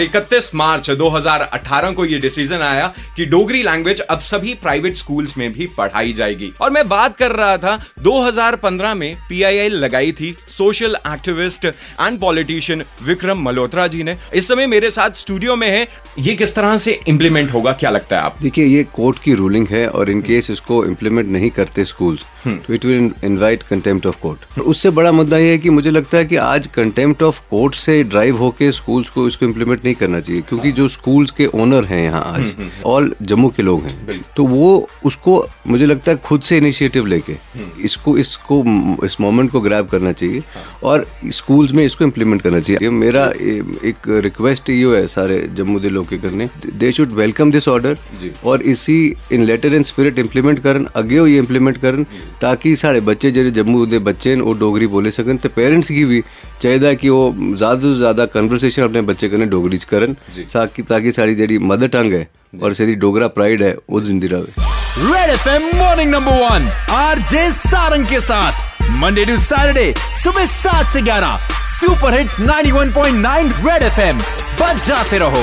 31 मार्च 2018 को ये डिसीज़न आया कि डोगरी लैंग्वेज अब सभी प्राइवेट स्कूल्स में भी पढ़ाई जाएगी। और मैं बात कर रहा था 2015 में पीआईएल लगाई थी social activist and politician Vikram Malhotra ji ने। इस समय मेरे साथ स्टूडियो में है। ये किस तरह से इंप्लीमेंट होगा क्या लगता है आप देखिए ये कोर्ट की रूलिंग है और इन केस इसको इम्प्लीमेंट नहीं करते स्कूल्स तो it will invite contempt of court उससे बड़ा मुद्दा यह है कि मुझे लगता है कि आज कंटेम्प्ट ऑफ़ कोर्ट से ड्राइव होके स्कूल्स को इसको इम्प्लीमेंट नहीं करना चाहिए क्योंकि जो स्कूल्स के ओनर हैं यहाँ आज ऑल जम्मू के लोग हैं। तो वो उसको मुझे लगता है खुद से इनिशिएटिव लेके इसको इसको इस मोमेंट को ग्रैब करना चाहिए और स्कूल्स में इसको इम्प्लीमेंट करना चाहिए। ये मेरा एक रिक्वेस्ट ये है सारे जम्मू के लोग के करने। They should welcome this order और इसी in letter and spirit implement करन अगे ये इंप्लीमेंट करन ताकि साढ़े बच्चे जेह्ड़े जम्मू दे बच्चे न ओह् डोगरी बोली सकन। ते पेरेंट्स गी भी चाहिदा कि ओह् ज़्यादा तो ज़्यादा कन्वर्सेशन अपने बच्चे कन्नै डोगरी च करन ताकि ताकि साढ़ी जेह्ड़ी मदर टंग है और साढ़ी डोगरा प्राइड है वो जिंदी रहे red FM morning number one RJ Sarang के साथ। मंडे टू सैटरडे सुबह सात से ग्यारह। सुपर हिट्स 91.9 रेड एफएम बच जाते रहो।